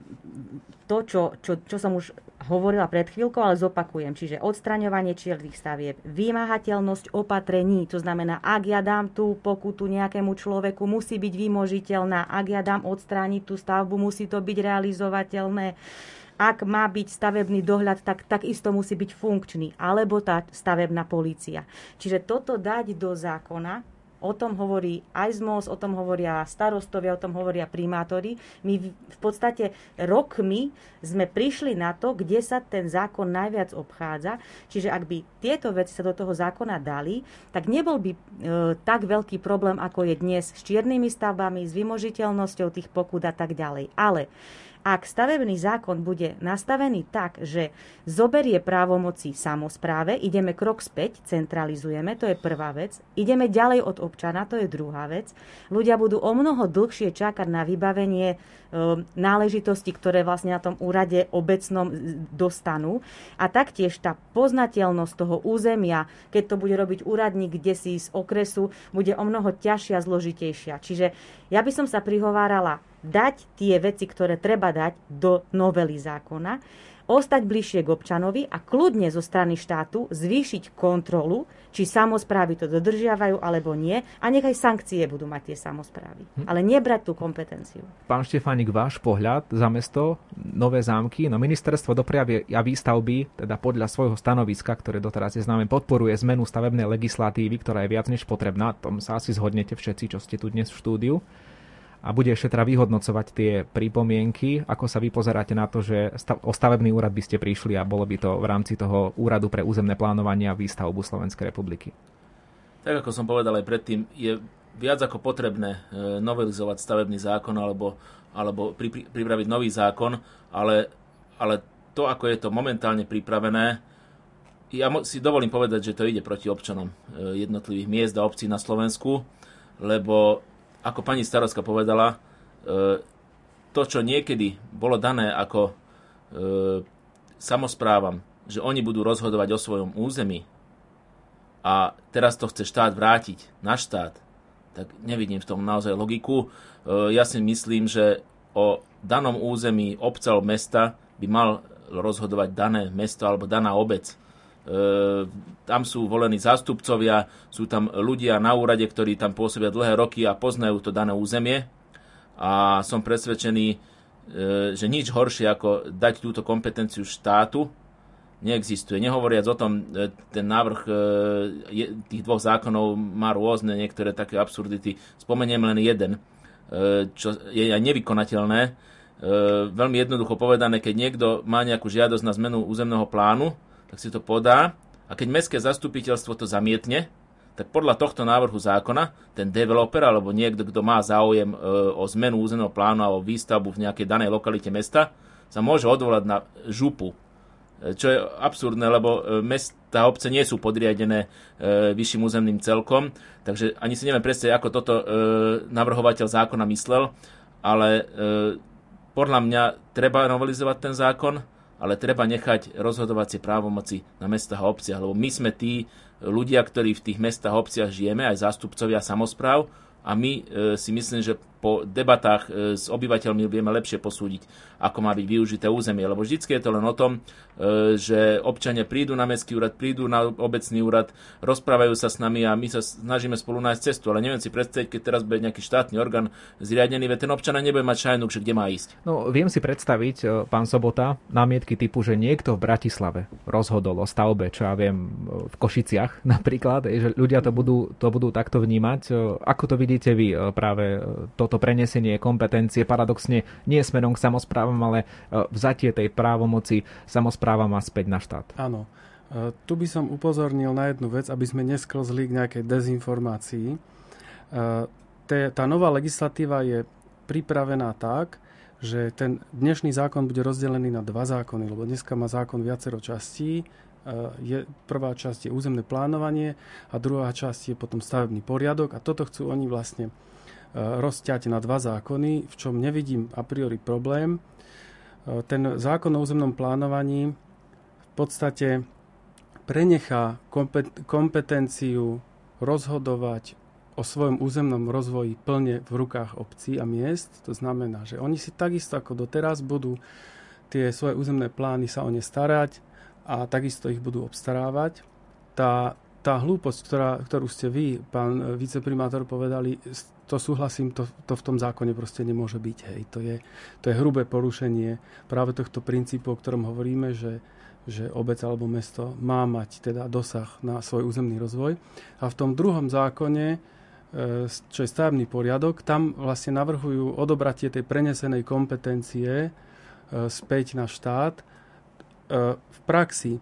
to, čo, čo, čo som už hovorila pred chvíľkou, ale zopakujem. Čiže odstraňovanie čiernych stavieb, vymáhateľnosť opatrení, to znamená, ak ja dám tú pokutu nejakému človeku, musí byť vymožiteľná. Ak ja dám odstrániť tú stavbu, musí to byť realizovateľné ak má byť stavebný dohľad, tak takisto musí byť funkčný, alebo tá stavebná polícia. Čiže toto dať do zákona, O tom hovorí aj ZMOS, o tom hovoria starostovia, o tom hovoria primátori. My v podstate rokmi sme prišli na to, kde sa ten zákon najviac obchádza. Čiže ak by tieto veci sa do toho zákona dali, tak nebol by e, tak veľký problém, ako je dnes s čiernymi stavbami, s vymožiteľnosťou tých pokút a tak ďalej. Ale ak stavebný zákon bude nastavený tak, že zoberie právomoci samozpráve, ideme krok späť, centralizujeme, to je prvá vec, ideme ďalej od občana, to je druhá vec. Ľudia budú o mnoho dlhšie čakať na vybavenie e, náležitosti, ktoré vlastne na tom úrade obecnom dostanú. A taktiež tá poznateľnosť toho územia, keď to bude robiť úradník kde si z okresu, bude o mnoho ťažšia zložitejšia. Čiže ja by som sa prihovárala dať tie veci, ktoré treba dať do novely zákona, ostať bližšie k občanovi a kľudne zo strany štátu zvýšiť kontrolu, či samozprávy to dodržiavajú alebo nie a nechaj sankcie budú mať tie samozprávy. Hm. Ale nebrať tú kompetenciu. Pán Štefánik, váš pohľad za mesto, nové zámky, no ministerstvo dopravy a výstavby, teda podľa svojho stanoviska, ktoré doteraz je známe, podporuje zmenu stavebnej legislatívy, ktorá je viac než potrebná. Tom sa asi zhodnete všetci, čo ste tu dnes v štúdiu a bude teda vyhodnocovať tie pripomienky. Ako sa vy pozeráte na to, že o stavebný úrad by ste prišli a bolo by to v rámci toho úradu pre územné plánovanie a výstavbu Slovenskej republiky? Tak ako som povedal aj predtým, je viac ako potrebné e, novelizovať stavebný zákon alebo, alebo pri, pripraviť nový zákon, ale, ale to, ako je to momentálne pripravené, ja si dovolím povedať, že to ide proti občanom e, jednotlivých miest a obcí na Slovensku, lebo ako pani starostka povedala, e, to, čo niekedy bolo dané ako e, samozprávam, že oni budú rozhodovať o svojom území a teraz to chce štát vrátiť na štát, tak nevidím v tom naozaj logiku. E, ja si myslím, že o danom území obca alebo mesta by mal rozhodovať dané mesto alebo daná obec. E, tam sú volení zástupcovia, sú tam ľudia na úrade, ktorí tam pôsobia dlhé roky a poznajú to dané územie. A som presvedčený, e, že nič horšie ako dať túto kompetenciu štátu neexistuje. Nehovoriac o tom, e, ten návrh tých dvoch zákonov má rôzne, niektoré také absurdity. Spomeniem len jeden, čo je aj nevykonateľné. Veľmi jednoducho povedané, keď niekto má nejakú žiadosť na zmenu územného plánu, tak si to podá a keď mestské zastupiteľstvo to zamietne, tak podľa tohto návrhu zákona ten developer alebo niekto, kto má záujem e, o zmenu územného plánu alebo výstavbu v nejakej danej lokalite mesta, sa môže odvolať na župu. E, čo je absurdné, lebo e, mesta a obce nie sú podriadené e, vyšším územným celkom, takže ani si neviem predstaviť, ako toto e, navrhovateľ zákona myslel, ale e, podľa mňa treba novelizovať ten zákon, ale treba nechať rozhodovacie právomoci na mestách a obciach, lebo my sme tí ľudia, ktorí v tých mestách a obciach žijeme, aj zástupcovia samozpráv a my e, si myslím, že po debatách e, s obyvateľmi vieme lepšie posúdiť, ako má byť využité územie. Lebo vždy je to len o tom, e, že občania prídu na mestský úrad, prídu na obecný úrad, rozprávajú sa s nami a my sa snažíme spolu nájsť cestu. Ale neviem si predstaviť, keď teraz bude nejaký štátny orgán zriadený, veď ten občan nebude mať šajnúk, že kde má ísť. No, viem si predstaviť, e, pán Sobota, námietky typu, že niekto v Bratislave rozhodol o stavbe, čo ja viem, v Košiciach napríklad, že ľudia to budú, to budú takto vnímať. Ako to vidíte vy práve toto toto prenesenie kompetencie paradoxne nie smerom k samozprávam, ale e, vzatie tej právomoci samozpráva má späť na štát. Áno. E, tu by som upozornil na jednu vec, aby sme nesklzli k nejakej dezinformácii. E, tá nová legislatíva je pripravená tak, že ten dnešný zákon bude rozdelený na dva zákony, lebo dneska má zákon viacero častí. Je, prvá časť je územné plánovanie a druhá časť je potom stavebný poriadok a toto chcú oni vlastne rozťať na dva zákony, v čom nevidím a priori problém. E, ten zákon o územnom plánovaní v podstate prenechá kompetenciu rozhodovať o svojom územnom rozvoji plne v rukách obcí a miest. To znamená, že oni si takisto ako doteraz budú tie svoje územné plány sa o ne starať a takisto ich budú obstarávať. Tá, tá hlúposť, ktorá, ktorú ste vy, pán viceprimátor, povedali, to súhlasím, to, to v tom zákone proste nemôže byť. Hej. To, je, to je hrubé porušenie práve tohto princípu, o ktorom hovoríme, že, že obec alebo mesto má mať teda dosah na svoj územný rozvoj. A v tom druhom zákone, e, čo je stavebný poriadok, tam vlastne navrhujú odobratie tej prenesenej kompetencie e, späť na štát. E, v praxi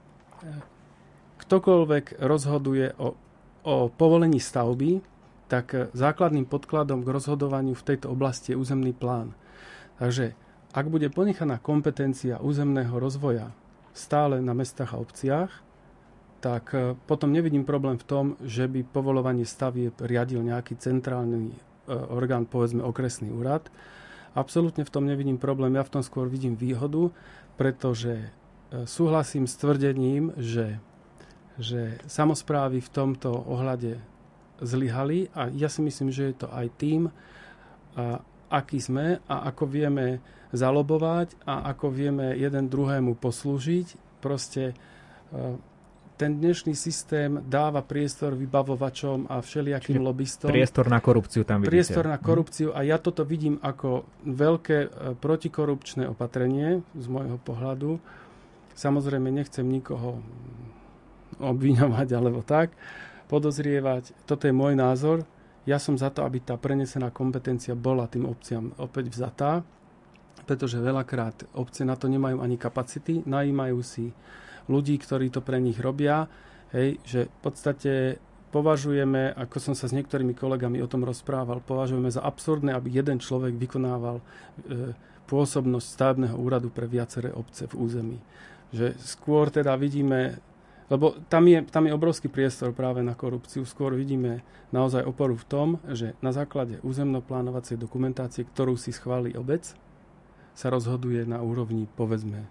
ktokoľvek rozhoduje o, o povolení stavby, tak základným podkladom k rozhodovaniu v tejto oblasti je územný plán. Takže ak bude ponechaná kompetencia územného rozvoja stále na mestách a obciach, tak eh, potom nevidím problém v tom, že by povolovanie stavieb riadil nejaký centrálny eh, orgán, povedzme okresný úrad. Absolútne v tom nevidím problém, ja v tom skôr vidím výhodu, pretože súhlasím s tvrdením, že, že samozprávy v tomto ohľade zlyhali a ja si myslím, že je to aj tým, a, aký sme a ako vieme zalobovať a ako vieme jeden druhému poslúžiť. Proste e, ten dnešný systém dáva priestor vybavovačom a všelijakým Čiže lobbystom. Priestor na korupciu tam vidíte. Priestor na mhm. korupciu a ja toto vidím ako veľké e, protikorupčné opatrenie z môjho pohľadu. Samozrejme nechcem nikoho obviňovať alebo tak, podozrievať. Toto je môj názor. Ja som za to, aby tá prenesená kompetencia bola tým obciam opäť vzatá, pretože veľakrát obce na to nemajú ani kapacity, najímajú si ľudí, ktorí to pre nich robia, hej, že v podstate považujeme, ako som sa s niektorými kolegami o tom rozprával, považujeme za absurdné, aby jeden človek vykonával e, pôsobnosť stavebného úradu pre viaceré obce v území. Že skôr teda vidíme lebo tam je, tam je obrovský priestor práve na korupciu. Skôr vidíme naozaj oporu v tom, že na základe územnoplánovacej dokumentácie, ktorú si schváli obec, sa rozhoduje na úrovni, povedzme,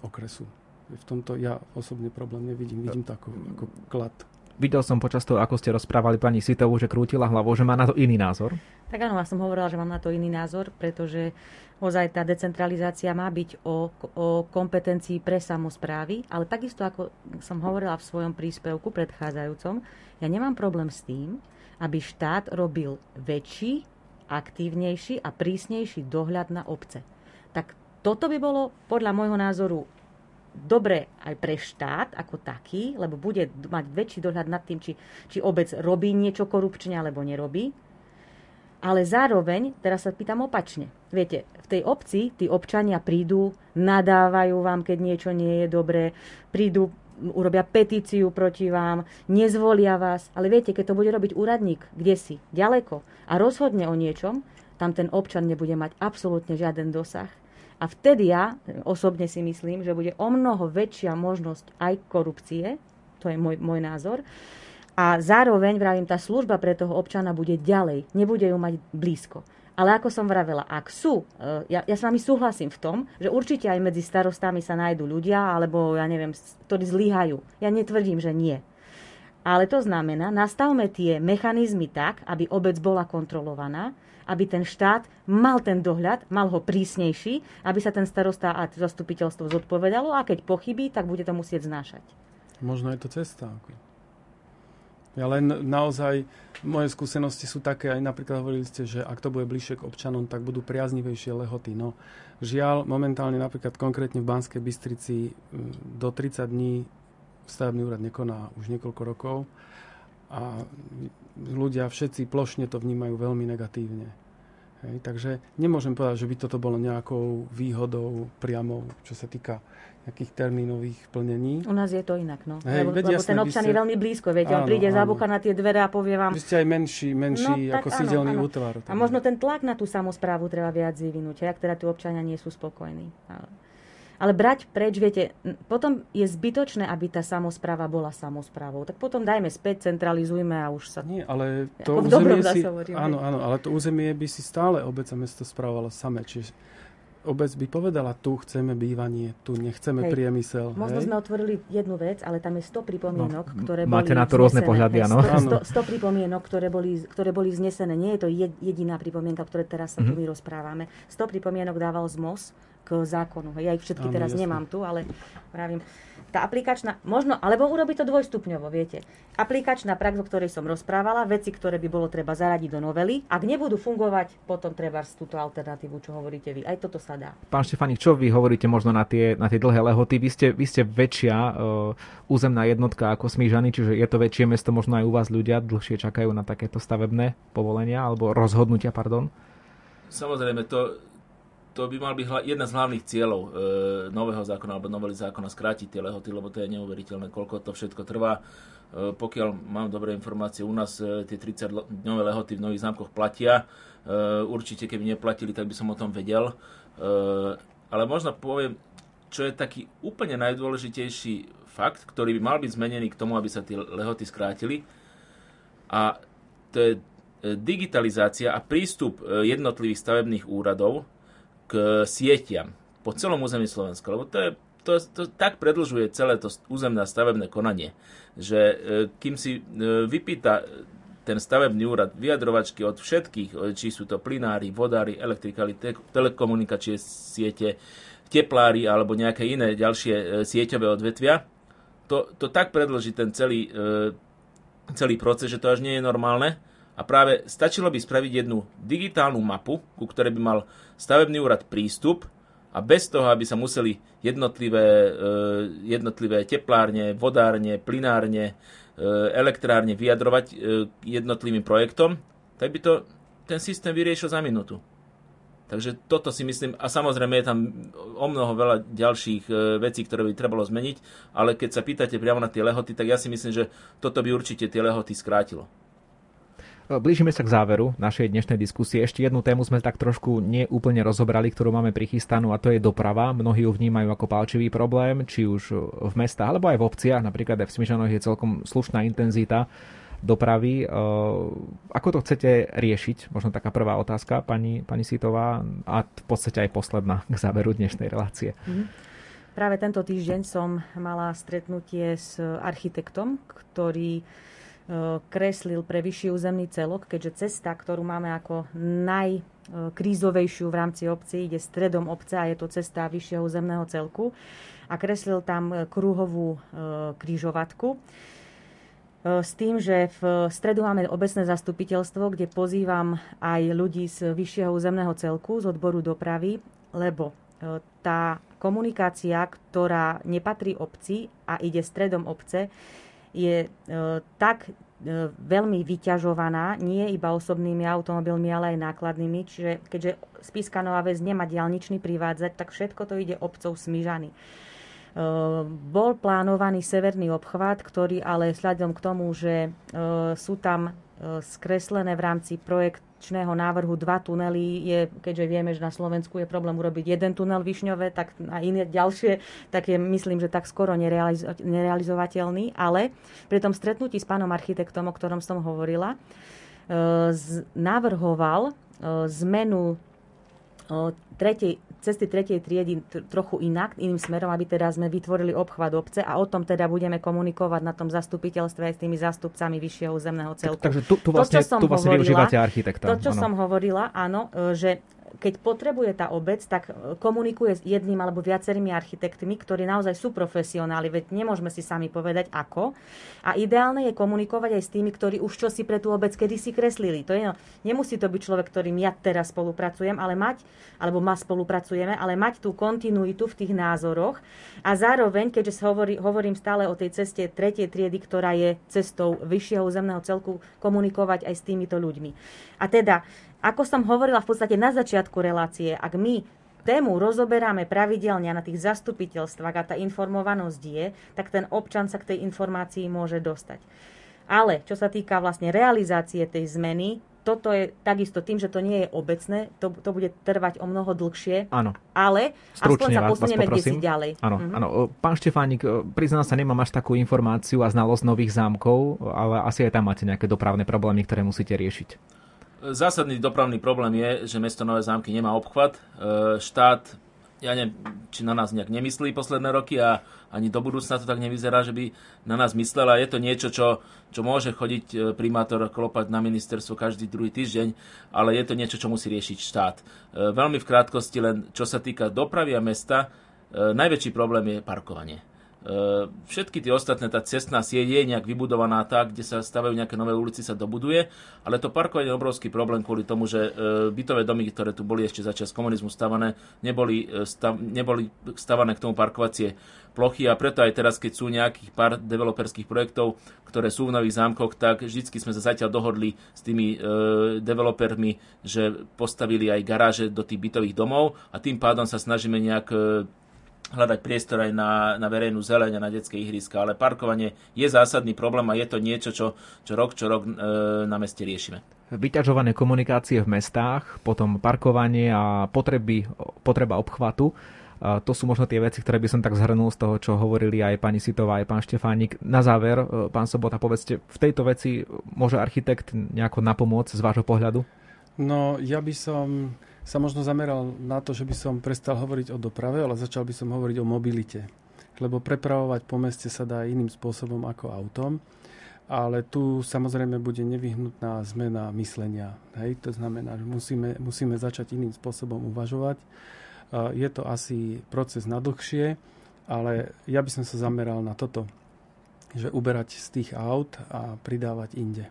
okresu. V tomto ja osobne problém nevidím. Vidím to ako, ako klad. Videl som počas toho, ako ste rozprávali pani Sitovu, že krútila hlavou, že má na to iný názor. Tak áno, ja som hovorila, že mám na to iný názor, pretože ozaj tá decentralizácia má byť o, o kompetencii pre samozprávy, ale takisto, ako som hovorila v svojom príspevku predchádzajúcom, ja nemám problém s tým, aby štát robil väčší, aktívnejší a prísnejší dohľad na obce. Tak toto by bolo podľa môjho názoru dobre aj pre štát ako taký, lebo bude mať väčší dohľad nad tým, či, či obec robí niečo korupčne alebo nerobí. Ale zároveň, teraz sa pýtam opačne. Viete, v tej obci tí občania prídu, nadávajú vám, keď niečo nie je dobré, prídu, urobia petíciu proti vám, nezvolia vás. Ale viete, keď to bude robiť úradník, kde si, ďaleko, a rozhodne o niečom, tam ten občan nebude mať absolútne žiaden dosah a vtedy ja osobne si myslím, že bude o mnoho väčšia možnosť aj korupcie, to je môj, môj názor, a zároveň, vravím, tá služba pre toho občana bude ďalej, nebude ju mať blízko. Ale ako som vravela, ak sú, e, ja, ja s vami súhlasím v tom, že určite aj medzi starostami sa nájdú ľudia, alebo ja neviem, ktorí zlyhajú. Ja netvrdím, že nie. Ale to znamená, nastavme tie mechanizmy tak, aby obec bola kontrolovaná aby ten štát mal ten dohľad, mal ho prísnejší, aby sa ten starosta a zastupiteľstvo zodpovedalo a keď pochybí, tak bude to musieť znášať. Možno je to cesta. Ja len naozaj, moje skúsenosti sú také, aj napríklad hovorili ste, že ak to bude bližšie k občanom, tak budú priaznivejšie lehoty. No, žiaľ, momentálne napríklad konkrétne v Banskej Bystrici do 30 dní stavebný úrad nekoná už niekoľko rokov a ľudia všetci plošne to vnímajú veľmi negatívne. Hej, takže nemôžem povedať, že by toto bolo nejakou výhodou priamou, čo sa týka nejakých termínových plnení. U nás je to inak, no. Hej, lebo, lebo jasné, ten občan ste... je veľmi blízko, viete, áno, on príde, zabucha na tie dvere a povie vám... Vy ste aj menší, menší no, ako áno, sídelný áno. útvar. A možno ten tlak na tú samozprávu treba viac vyvinúť, ak teda tu občania nie sú spokojní. Ale... Ale brať preč, viete, potom je zbytočné, aby tá samozpráva bola samozprávou. Tak potom dajme späť, centralizujme a už sa... Nie, ale to územie si... Áno, áno, ale to územie by si stále obec a mesto správovalo same. Čiže obec by povedala, tu chceme bývanie, tu nechceme hej. priemysel. Možno hej? sme otvorili jednu vec, ale tam je 100 pripomienok, no, ktoré máte boli na to rôzne pohľady, áno. 100, 100, 100 pripomienok, ktoré boli, ktoré boli znesené. Nie je to jediná pripomienka, ktoré teraz sa mm-hmm. tu my rozprávame. 100 pripomienok dával ZMOS k zákonu. Ja ich všetky áno, teraz jasne. nemám tu, ale pravím, tá aplikačná, možno, alebo urobiť to dvojstupňovo, viete. Aplikačná prax, o ktorej som rozprávala, veci, ktoré by bolo treba zaradiť do novely. Ak nebudú fungovať, potom treba túto alternatívu, čo hovoríte vy. Aj toto sa dá. Pán Štefani, čo vy hovoríte možno na tie, na tie dlhé lehoty? Vy ste, vy ste väčšia uh, územná jednotka ako Smížany, čiže je to väčšie mesto, možno aj u vás ľudia dlhšie čakajú na takéto stavebné povolenia alebo rozhodnutia, pardon? Samozrejme, to, to by mal byť jedna z hlavných cieľov e, nového zákona alebo novely zákona skrátiť tie lehoty, lebo to je neuveriteľné, koľko to všetko trvá. E, pokiaľ mám dobré informácie, u nás e, tie 30-dňové lehoty v nových zámkoch platia. E, určite, keby neplatili, tak by som o tom vedel. E, ale možno poviem, čo je taký úplne najdôležitejší fakt, ktorý by mal byť zmenený k tomu, aby sa tie lehoty skrátili. A to je e, digitalizácia a prístup e, jednotlivých stavebných úradov k sieťam po celom území Slovenska, lebo to je to, to tak predlžuje celé to územné stavebné konanie, že e, kým si e, vypýta ten stavebný úrad vyjadrovačky od všetkých, e, či sú to plinári, vodári, elektrikári, te- telekomunikačné siete, teplári alebo nejaké iné ďalšie sieťové odvetvia, to, to tak predlží ten celý, celý proces, že to až nie je normálne. A práve stačilo by spraviť jednu digitálnu mapu, ku ktorej by mal stavebný úrad prístup a bez toho, aby sa museli jednotlivé, e, jednotlivé teplárne, vodárne, plinárne, e, elektrárne vyjadrovať e, jednotlivým projektom, tak by to ten systém vyriešil za minútu. Takže toto si myslím, a samozrejme je tam o mnoho veľa ďalších vecí, ktoré by trebalo zmeniť, ale keď sa pýtate priamo na tie lehoty, tak ja si myslím, že toto by určite tie lehoty skrátilo. Blížime sa k záveru našej dnešnej diskusie. Ešte jednu tému sme tak trošku neúplne rozobrali, ktorú máme prichystanú a to je doprava. Mnohí ju vnímajú ako palčivý problém, či už v mestách alebo aj v obciach. Napríklad aj v Smižanoch je celkom slušná intenzita dopravy. Ako to chcete riešiť? Možno taká prvá otázka, pani, pani Sitová, a v podstate aj posledná k záveru dnešnej relácie. Mm-hmm. Práve tento týždeň som mala stretnutie s architektom, ktorý kreslil pre vyšší územný celok, keďže cesta, ktorú máme ako najkrízovejšiu v rámci obci, ide stredom obce a je to cesta vyššieho územného celku. A kreslil tam kruhovú e, krížovatku. E, s tým, že v stredu máme obecné zastupiteľstvo, kde pozývam aj ľudí z vyššieho územného celku, z odboru dopravy, lebo e, tá komunikácia, ktorá nepatrí obci a ide stredom obce, je e, tak e, veľmi vyťažovaná, nie iba osobnými automobilmi, ale aj nákladnými. Čiže keďže Spiska Nová Ves nemá diálničný privádzať, tak všetko to ide obcov Smyžany. E, bol plánovaný severný obchvat, ktorý ale vzhľadom k tomu, že sú tam skreslené v rámci projekt čného návrhu dva tunely je, keďže vieme, že na Slovensku je problém urobiť jeden tunel Višňové, tak a iné ďalšie, tak je myslím, že tak skoro nerealizo- nerealizovateľný. Ale pri tom stretnutí s pánom architektom, o ktorom som hovorila, e, z, navrhoval e, zmenu tretej, cesty tretej triedy trochu inak, iným smerom, aby teda sme vytvorili obchvat obce a o tom teda budeme komunikovať na tom zastupiteľstve aj s tými zástupcami vyššieho územného celku. Takže tu, tu vlastne, to, tu vlastne hovorila, využívate architekta. To, čo ano. som hovorila, áno, e, že keď potrebuje tá obec, tak e, komunikuje s jedným alebo viacerými architektmi, ktorí naozaj sú profesionáli, veď nemôžeme si sami povedať ako. A ideálne je komunikovať aj s tými, ktorí už čo si pre tú obec kedysi kreslili. To je, no, nemusí to byť človek, ktorým ja teraz spolupracujem, ale mať, alebo ma spolupracujeme, ale mať tú kontinuitu v tých názoroch a zároveň, keďže hovorí, hovorím stále o tej ceste tretej triedy, ktorá je cestou vyššieho územného celku, komunikovať aj s týmito ľuďmi. A teda ako som hovorila v podstate na začiatku relácie, ak my tému rozoberáme pravidelne na tých zastupiteľstvách a tá informovanosť je, tak ten občan sa k tej informácii môže dostať. Ale čo sa týka vlastne realizácie tej zmeny, toto je takisto tým, že to nie je obecné, to, to bude trvať o mnoho dlhšie. Áno. Ale Stručne aspoň sa posunieme kde si ďalej. Áno, mhm. áno. Pán Štefánik, priznám sa, nemám až takú informáciu a znalosť nových zámkov, ale asi aj tam máte nejaké dopravné problémy, ktoré musíte riešiť. Zásadný dopravný problém je, že mesto Nové zámky nemá obchvat. E, štát, ja neviem, či na nás nejak nemyslí posledné roky a ani do budúcna to tak nevyzerá, že by na nás myslela. Je to niečo, čo, čo môže chodiť e, primátor klopať na ministerstvo každý druhý týždeň, ale je to niečo, čo musí riešiť štát. E, veľmi v krátkosti len, čo sa týka dopravy a mesta, najväčší problém je parkovanie všetky tie ostatné, tá cestná sieť je nejak vybudovaná tak, kde sa stavajú nejaké nové ulici, sa dobuduje, ale to parkovanie je obrovský problém kvôli tomu, že ehm, bytové domy, ktoré tu boli ešte začas komunizmu stavané, neboli, ehm, stav, neboli stavané k tomu parkovacie plochy a preto aj teraz, keď sú nejakých pár developerských projektov, ktoré sú v Nových zámkoch, tak vždycky sme sa zatiaľ dohodli s tými e, developermi, že postavili aj garáže do tých bytových domov a tým pádom sa snažíme nejak e, hľadať priestor aj na, na verejnú zeleň a na detské ihriska, ale parkovanie je zásadný problém a je to niečo, čo, čo rok čo rok e, na meste riešime. Vyťažované komunikácie v mestách, potom parkovanie a potreby, potreba obchvatu. A to sú možno tie veci, ktoré by som tak zhrnul z toho, čo hovorili aj pani Sitová, aj pán Štefánik. Na záver, e, pán Sobota, povedzte, v tejto veci môže architekt nejako napomôcť z vášho pohľadu? No, ja by som sa možno zameral na to, že by som prestal hovoriť o doprave, ale začal by som hovoriť o mobilite. Lebo prepravovať po meste sa dá iným spôsobom ako autom, ale tu samozrejme bude nevyhnutná zmena myslenia. Hej? To znamená, že musíme, musíme začať iným spôsobom uvažovať. Je to asi proces na dlhšie, ale ja by som sa zameral na toto, že uberať z tých aut a pridávať inde.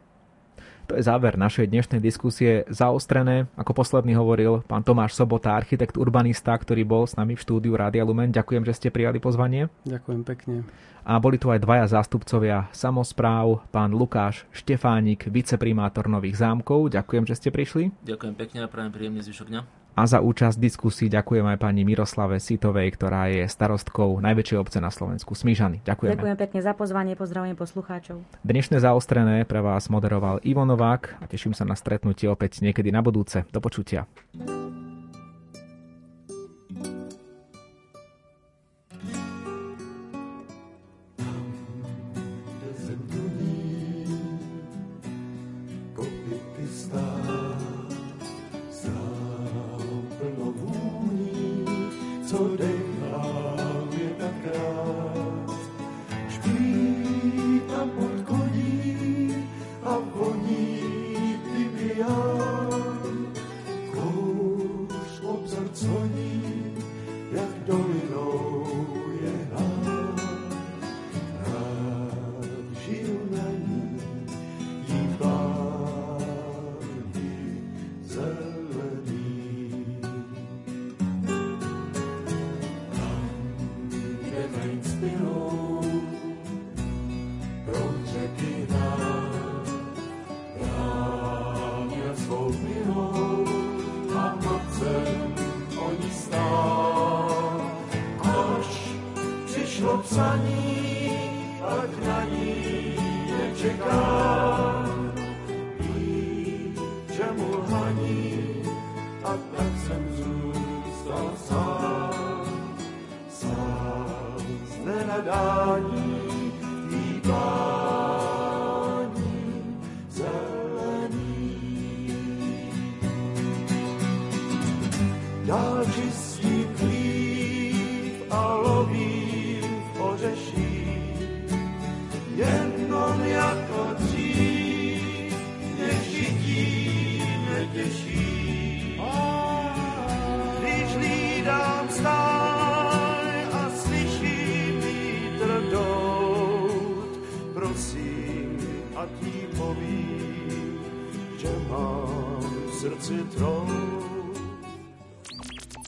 To je záver našej dnešnej diskusie zaostrené. Ako posledný hovoril pán Tomáš Sobota, architekt urbanista, ktorý bol s nami v štúdiu Rádia Lumen. Ďakujem, že ste prijali pozvanie. Ďakujem pekne. A boli tu aj dvaja zástupcovia samozpráv, pán Lukáš Štefánik, viceprimátor Nových zámkov. Ďakujem, že ste prišli. Ďakujem pekne a prajem príjemný zvyšok dňa. A za účasť diskusii ďakujem aj pani Miroslave Sitovej, ktorá je starostkou najväčšej obce na Slovensku, Smížany. Ďakujem. Ďakujem pekne za pozvanie, pozdravujem poslucháčov. Dnešné zaostrené pre vás moderoval Ivo Novák a teším sa na stretnutie opäť niekedy na budúce. Do počutia.